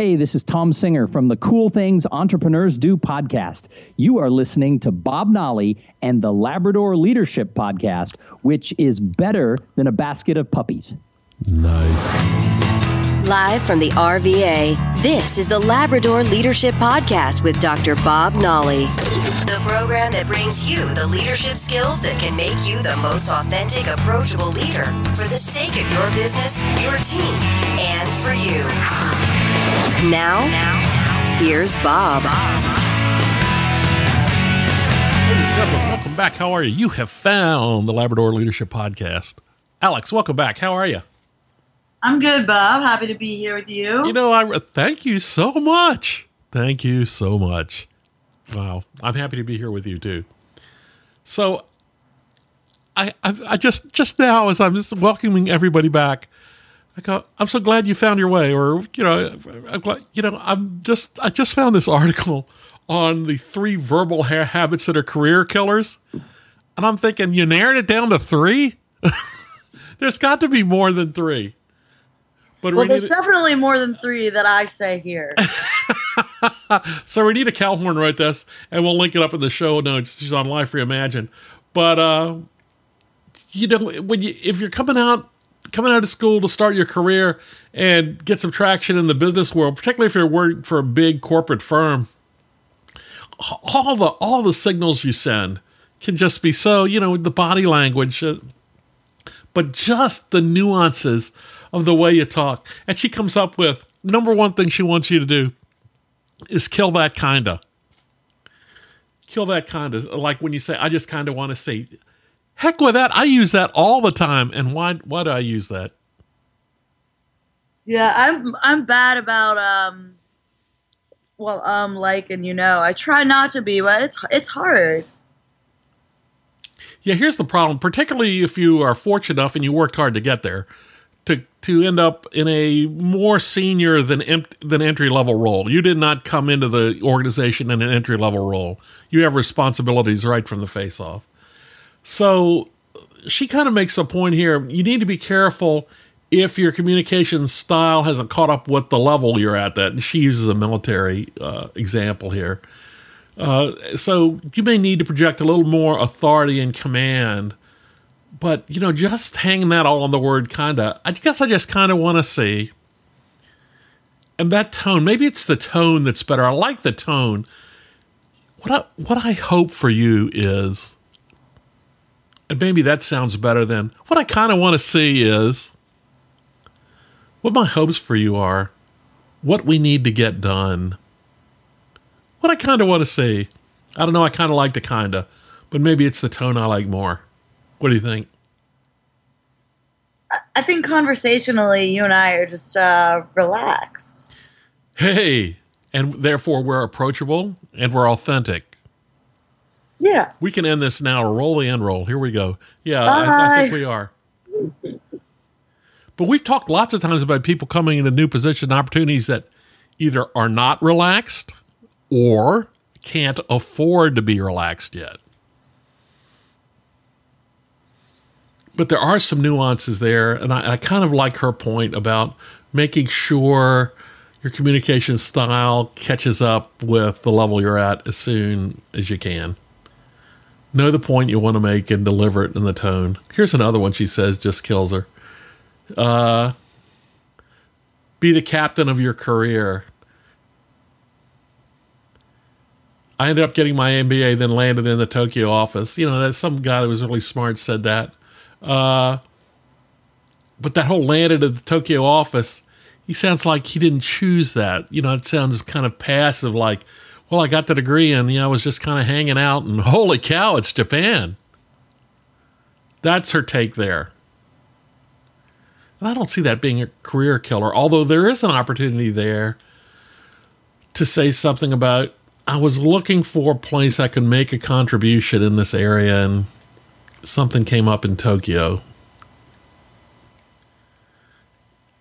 Hey, this is Tom Singer from the Cool Things Entrepreneurs Do podcast. You are listening to Bob Nolly and the Labrador Leadership Podcast, which is better than a basket of puppies. Nice. Live from the RVA, this is the Labrador Leadership Podcast with Dr. Bob Nolly. The program that brings you the leadership skills that can make you the most authentic, approachable leader for the sake of your business, your team, and for you. Now, here's Bob. Ladies and gentlemen, welcome back. How are you? You have found the Labrador Leadership Podcast. Alex, welcome back. How are you? I'm good, Bob. Happy to be here with you. You know, I thank you so much. Thank you so much. Wow, I'm happy to be here with you too. So, I, I, I just just now as I'm just welcoming everybody back, I go, I'm so glad you found your way, or you know, I'm glad, you know, I'm just I just found this article on the three verbal ha- habits that are career killers, and I'm thinking you narrowed it down to three. There's got to be more than three. But well, there's definitely more than three that I say here. so we need a Calhorn wrote this, and we'll link it up in the show notes. She's on Life Reimagine. But uh, you know, when you if you're coming out coming out of school to start your career and get some traction in the business world, particularly if you're working for a big corporate firm, all the all the signals you send can just be so you know the body language, uh, but just the nuances of the way you talk. And she comes up with number one thing she wants you to do is kill that kinda. Kill that kinda. Like when you say, I just kind of want to say, heck with that. I use that all the time. And why, why do I use that? Yeah, I'm, I'm bad about, um, well, um, like, and you know, I try not to be, but it's, it's hard. Yeah, here's the problem, particularly if you are fortunate enough and you worked hard to get there to to end up in a more senior than than entry level role. You did not come into the organization in an entry level role. You have responsibilities right from the face off. So she kind of makes a point here. You need to be careful if your communication style hasn't caught up with the level you're at. That and she uses a military uh, example here. Uh, so you may need to project a little more authority and command but you know, just hanging that all on the word kinda, I guess I just kind of want to see. And that tone, maybe it's the tone that's better. I like the tone. What I, what I hope for you is, and maybe that sounds better than what I kind of want to see is, what my hopes for you are, what we need to get done. What I kind of want to see. I don't know. I kind of like the kinda, but maybe it's the tone I like more. What do you think? I think conversationally, you and I are just uh, relaxed. Hey, and therefore we're approachable and we're authentic. Yeah. We can end this now. Roll the end roll. Here we go. Yeah, I, I, think we are. but we've talked lots of times about people coming into new positions, opportunities that either are not relaxed or can't afford to be relaxed yet. but there are some nuances there, and I, I kind of like her point about making sure your communication style catches up with the level you're at as soon as you can. Know the point you want to make and deliver it in the tone. Here's another one she says just kills her. Uh, be the captain of your career. I ended up getting my MBA, then landed in the Tokyo office. You know, that some guy that was really smart said that. Uh, but that whole landed at the Tokyo office, he sounds like he didn't choose that. You know, it sounds kind of passive, like, well, I got the degree and, you know, I was just kind of hanging out and holy cow, it's Japan. That's her take there. And I don't see that being a career killer, although there is an opportunity there to say something about I was looking for a place I could make a contribution in this area and something came up in Tokyo.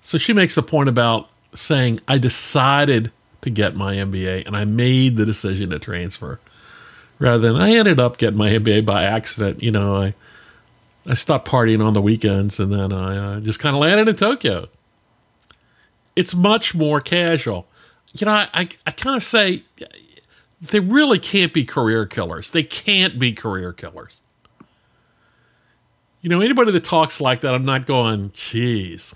So she makes a point about saying, I decided to get my MBA and I made the decision to transfer. Rather than I ended up getting my MBA by accident. You know, I I stopped partying on the weekends and then I uh, just kind of landed in Tokyo. It's much more casual. you know, I, I, I kind of say they really can't be career killers. They can't be career killers. You know, anybody that talks like that, I'm not going, geez,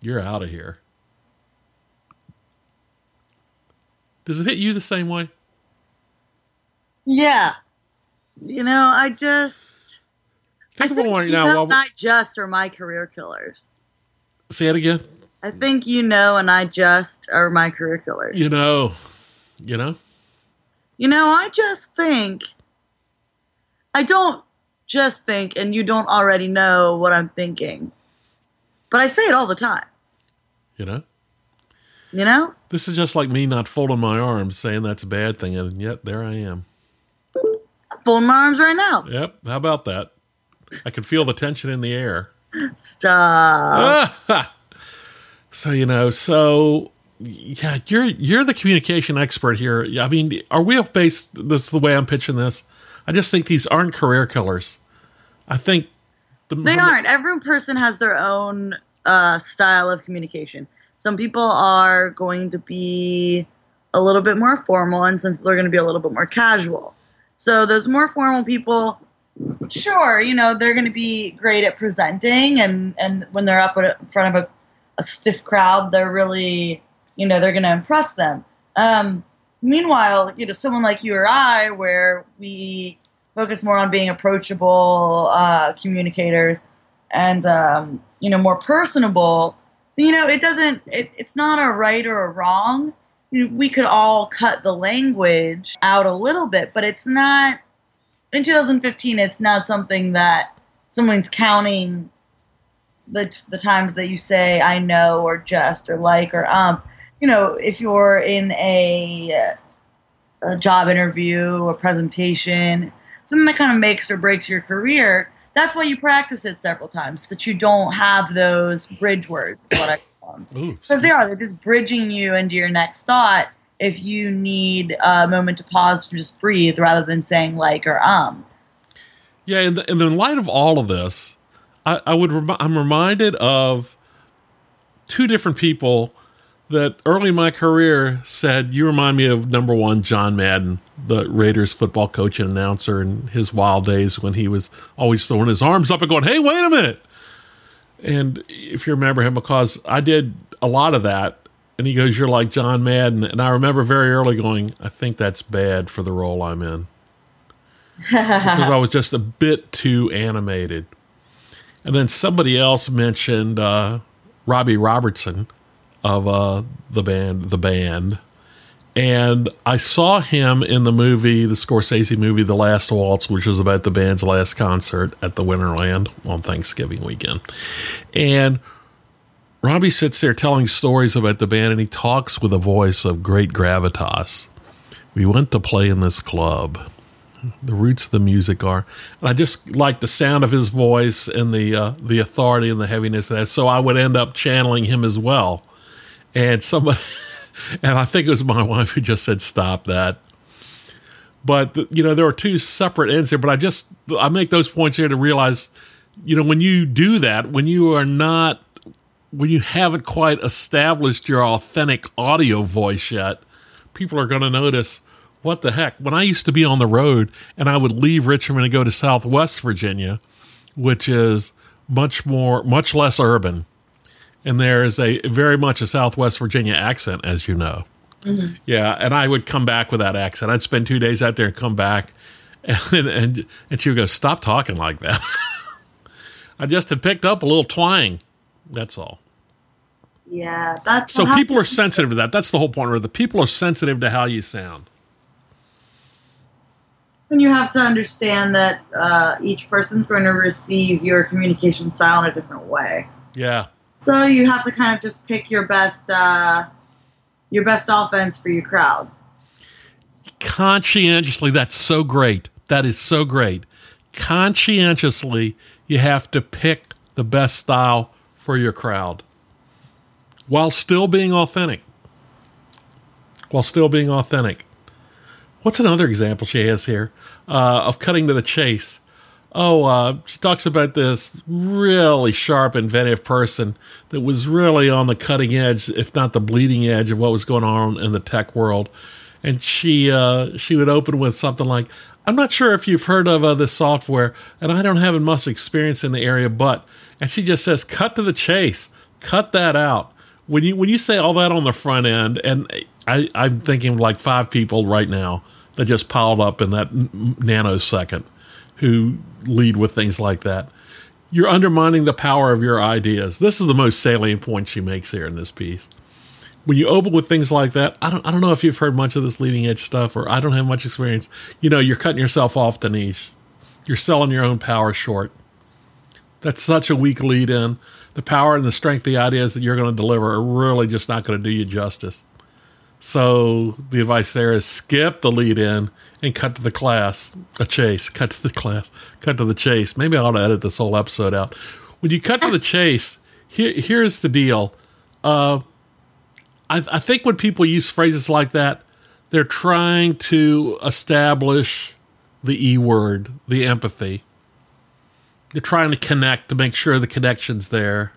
you're out of here. Does it hit you the same way? Yeah. You know, I just. Think I think one you now. know, while- not just are my career killers. say it again. I think you know, and I just are my career killers. You know, you know. You know, I just think. I don't just think, and you don't already know what I'm thinking. But I say it all the time. You know, You know? this is just like me not folding my arms, saying that's a bad thing, and yet there I am. I'm folding my arms right now. Yep. How about that? I can feel the tension in the air. Stop. Ah! so you know, so yeah, you're you're the communication expert here. I mean, are we off base? This is the way I'm pitching this. I just think these aren't career killers. I think the, They aren't. Every person has their own uh, style of communication. Some people are going to be a little bit more formal, and some people are going to be a little bit more casual. So those more formal people, sure, you know, they're going to be great at presenting, and and when they're up in front of a, a stiff crowd, they're really, you know, they're going to impress them. Um, meanwhile, you know, someone like you or I, where we focus more on being approachable uh, communicators and um, you know more personable you know it doesn't it, it's not a right or a wrong. We could all cut the language out a little bit but it's not in 2015 it's not something that someone's counting the, the times that you say i know or just or like or um. You know if you're in a a job interview a presentation something that kind of makes or breaks your career, that's why you practice it several times, so that you don't have those bridge words, is what I call them. Because they are, they're just bridging you into your next thought if you need a moment to pause to just breathe rather than saying like or um. Yeah, and, and in light of all of this, I, I would rem- I'm reminded of two different people that early in my career said you remind me of number one John Madden, the Raiders football coach and announcer in his wild days when he was always throwing his arms up and going, "Hey, wait a minute!" And if you remember him, because I did a lot of that, and he goes, "You're like John Madden," and I remember very early going, "I think that's bad for the role I'm in." because I was just a bit too animated. And then somebody else mentioned uh, Robbie Robertson of uh, the band, the band, and I saw him in the movie, the Scorsese movie, The Last Waltz, which was about the band's last concert at the Winterland on Thanksgiving weekend, and. Robbie sits there telling stories about the band, and he talks with a voice of great gravitas. We went to play in this club the roots of the music are. And I just like the sound of his voice and the uh, the authority and the heaviness of that. So I would end up channeling him as well. And somebody, and I think it was my wife who just said, "Stop that." But you know, there are two separate ends here. But I just I make those points here to realize, you know, when you do that, when you are not, when you haven't quite established your authentic audio voice yet, people are going to notice what the heck? When I used to be on the road and I would leave Richmond and go to Southwest Virginia, which is much more, much less urban, and there is a very much a Southwest Virginia accent, as you know. Yeah, and I would come back with that accent. I'd spend two days out there and come back, and and, and she would go, "Stop talking like that." I just had picked up a little twang. That's all. Yeah, that's So people are sensitive to that. That's the whole point. Where the people are sensitive to how you sound. And you have to understand that uh, each person's going to receive your communication style in a different way. Yeah. So you have to kind of just pick your best, uh, your best offense for your crowd. conscientiously that's so great. That is so great. Conscientiously you have to pick the best style for your crowd while still being authentic. While still being authentic. What's another example she has here uh, of cutting to the chase oh, uh, she talks about this really sharp, inventive person that was really on the cutting edge, if not the bleeding edge, of what was going on in the tech world. And she uh, she would open with something like, "I'm not sure if you've heard of uh, this software, and I don't have much experience in the area, but," and she just says, "Cut to the chase, cut that out." When you when you say all that on the front end, and I, I'm thinking like five people right now that just piled up in that nanosecond who lead with things like that. You're undermining the power of your ideas. This is the most salient point she makes here in this piece. When you open with things like that, I don't, I don't know if you've heard much of this leading edge stuff or I don't have much experience. You know, you're cutting yourself off the niche. You're selling your own power short. That's such a weak lead in. The power and the strength of the ideas that you're going to deliver are really just not going to do you justice. So the advice there is skip the lead in and cut to the class, a chase, cut to the class, cut to the chase. Maybe I ought to edit this whole episode out. When you cut to the chase, here, here's the deal. Uh, I, I think when people use phrases like that, they're trying to establish the E word, the empathy. They're trying to connect to make sure the connection's there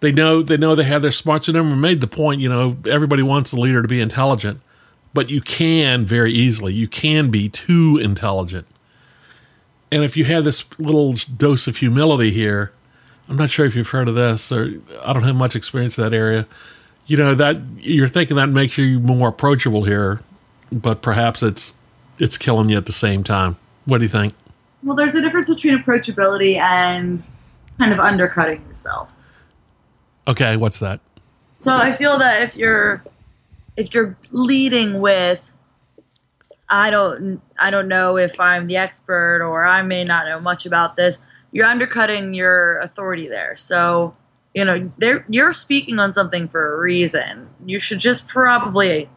they know they know they have their smarts in them. made the point, you know, everybody wants the leader to be intelligent, but you can very easily. You can be too intelligent. And if you have this little dose of humility here, I'm not sure if you've heard of this, or I don't have much experience in that area. You know that you're thinking that makes you more approachable here, but perhaps it's it's killing you at the same time. What do you think? Well, there's a difference between approachability and kind of undercutting yourself. Okay, what's that? So I feel that if you're if you're leading with I don't I don't know if I'm the expert or I may not know much about this, you're undercutting your authority there. So, you know, you're speaking on something for a reason. You should just probably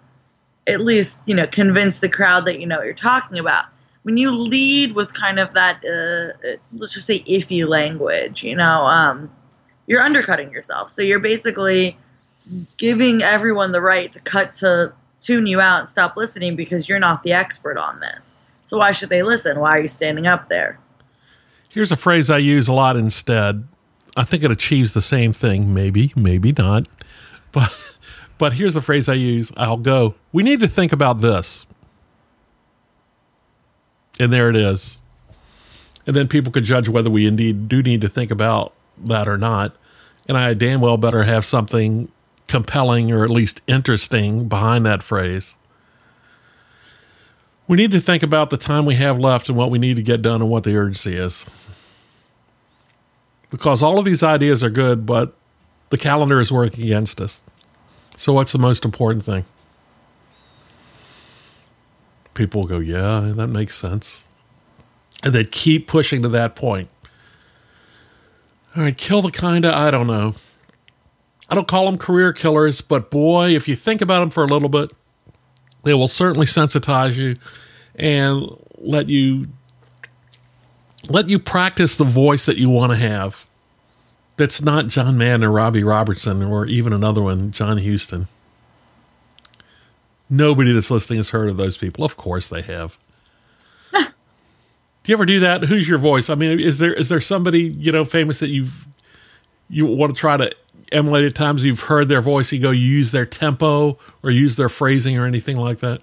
at least, you know, convince the crowd that you know what you're talking about. When you lead with kind of that, uh, let's just say, iffy language, you know, um, you're undercutting yourself. So you're basically giving everyone the right to cut to tune you out and stop listening because you're not the expert on this. So why should they listen? Why are you standing up there? Here's a phrase I use a lot instead. I think it achieves the same thing, maybe, maybe not. But but here's a phrase I use. I'll go, "We need to think about this." And there it is. And then people could judge whether we indeed do need to think about that or not. And I damn well better have something compelling or at least interesting behind that phrase. We need to think about the time we have left and what we need to get done and what the urgency is. Because all of these ideas are good, but the calendar is working against us. So, what's the most important thing? People go, Yeah, that makes sense. And they keep pushing to that point. All right, kill the kinda, I don't know. I don't call them career killers, but boy, if you think about them for a little bit, they will certainly sensitize you and let you let you practice the voice that you want to have. That's not John Madden or Robbie Robertson or even another one, John Huston. Nobody that's listening has heard of those people. Of course they have. Do you ever do that? Who's your voice? I mean, is there is there somebody you know famous that you've you want to try to emulate at times? You've heard their voice. You go, you use their tempo or use their phrasing or anything like that.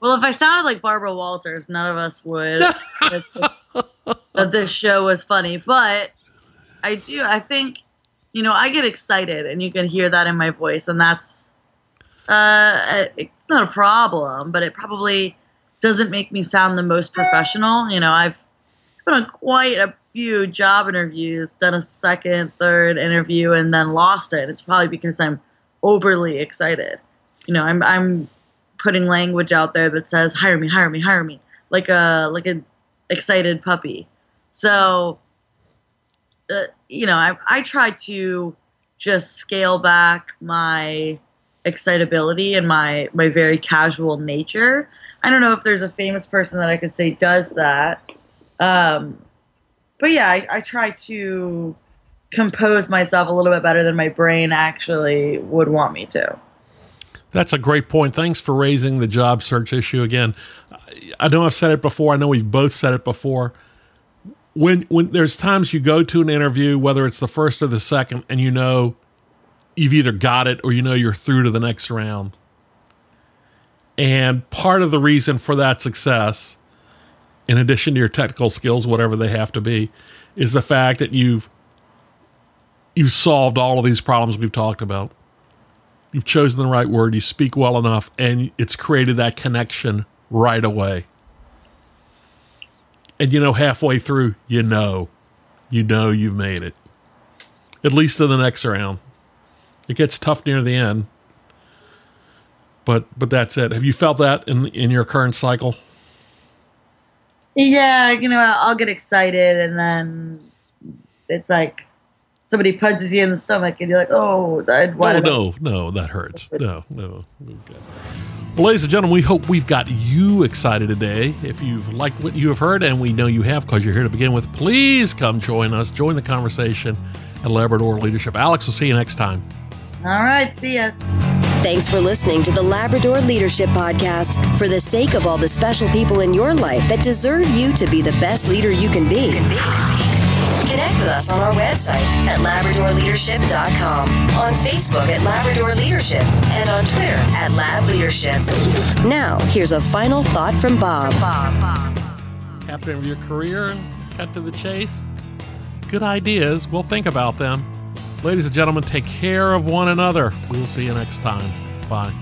Well, if I sounded like Barbara Walters, none of us would that this show was funny. But I do. I think you know I get excited, and you can hear that in my voice, and that's uh, it's not a problem, but it probably doesn't make me sound the most professional. You know, I've been on quite a few job interviews, done a second, third interview, and then lost it. It's probably because I'm overly excited. You know, I'm I'm putting language out there that says hire me, hire me, hire me, like a like a excited puppy. So, uh, you know, I I try to just scale back my excitability and my my very casual nature. I don't know if there's a famous person that I could say does that. Um, but yeah, I, I try to compose myself a little bit better than my brain actually would want me to. That's a great point. Thanks for raising the job search issue again. I know I've said it before. I know we've both said it before. When when there's times you go to an interview, whether it's the first or the second, and you know you've either got it or you know you're through to the next round. And part of the reason for that success, in addition to your technical skills, whatever they have to be, is the fact that you've you've solved all of these problems we've talked about. You've chosen the right word, you speak well enough, and it's created that connection right away. And you know, halfway through, you know, you know you've made it. At least to the next round. It gets tough near the end. But but that's it. Have you felt that in in your current cycle? Yeah, you know, I'll get excited and then it's like somebody punches you in the stomach and you're like, oh, why no, no, no, that hurts. No, no. Okay. Well, ladies and gentlemen, we hope we've got you excited today. If you've liked what you have heard, and we know you have because you're here to begin with, please come join us, join the conversation at Labrador Leadership. Alex, we'll see you next time. All right, see ya. Thanks for listening to the Labrador Leadership Podcast. For the sake of all the special people in your life that deserve you to be the best leader you can be. Connect with us on our website at LabradorLeadership.com, on Facebook at Labrador Leadership, and on Twitter at Lab Leadership. Now, here's a final thought from Bob. Captain of your career, cut to the chase. Good ideas. We'll think about them. Ladies and gentlemen, take care of one another. We will see you next time. Bye.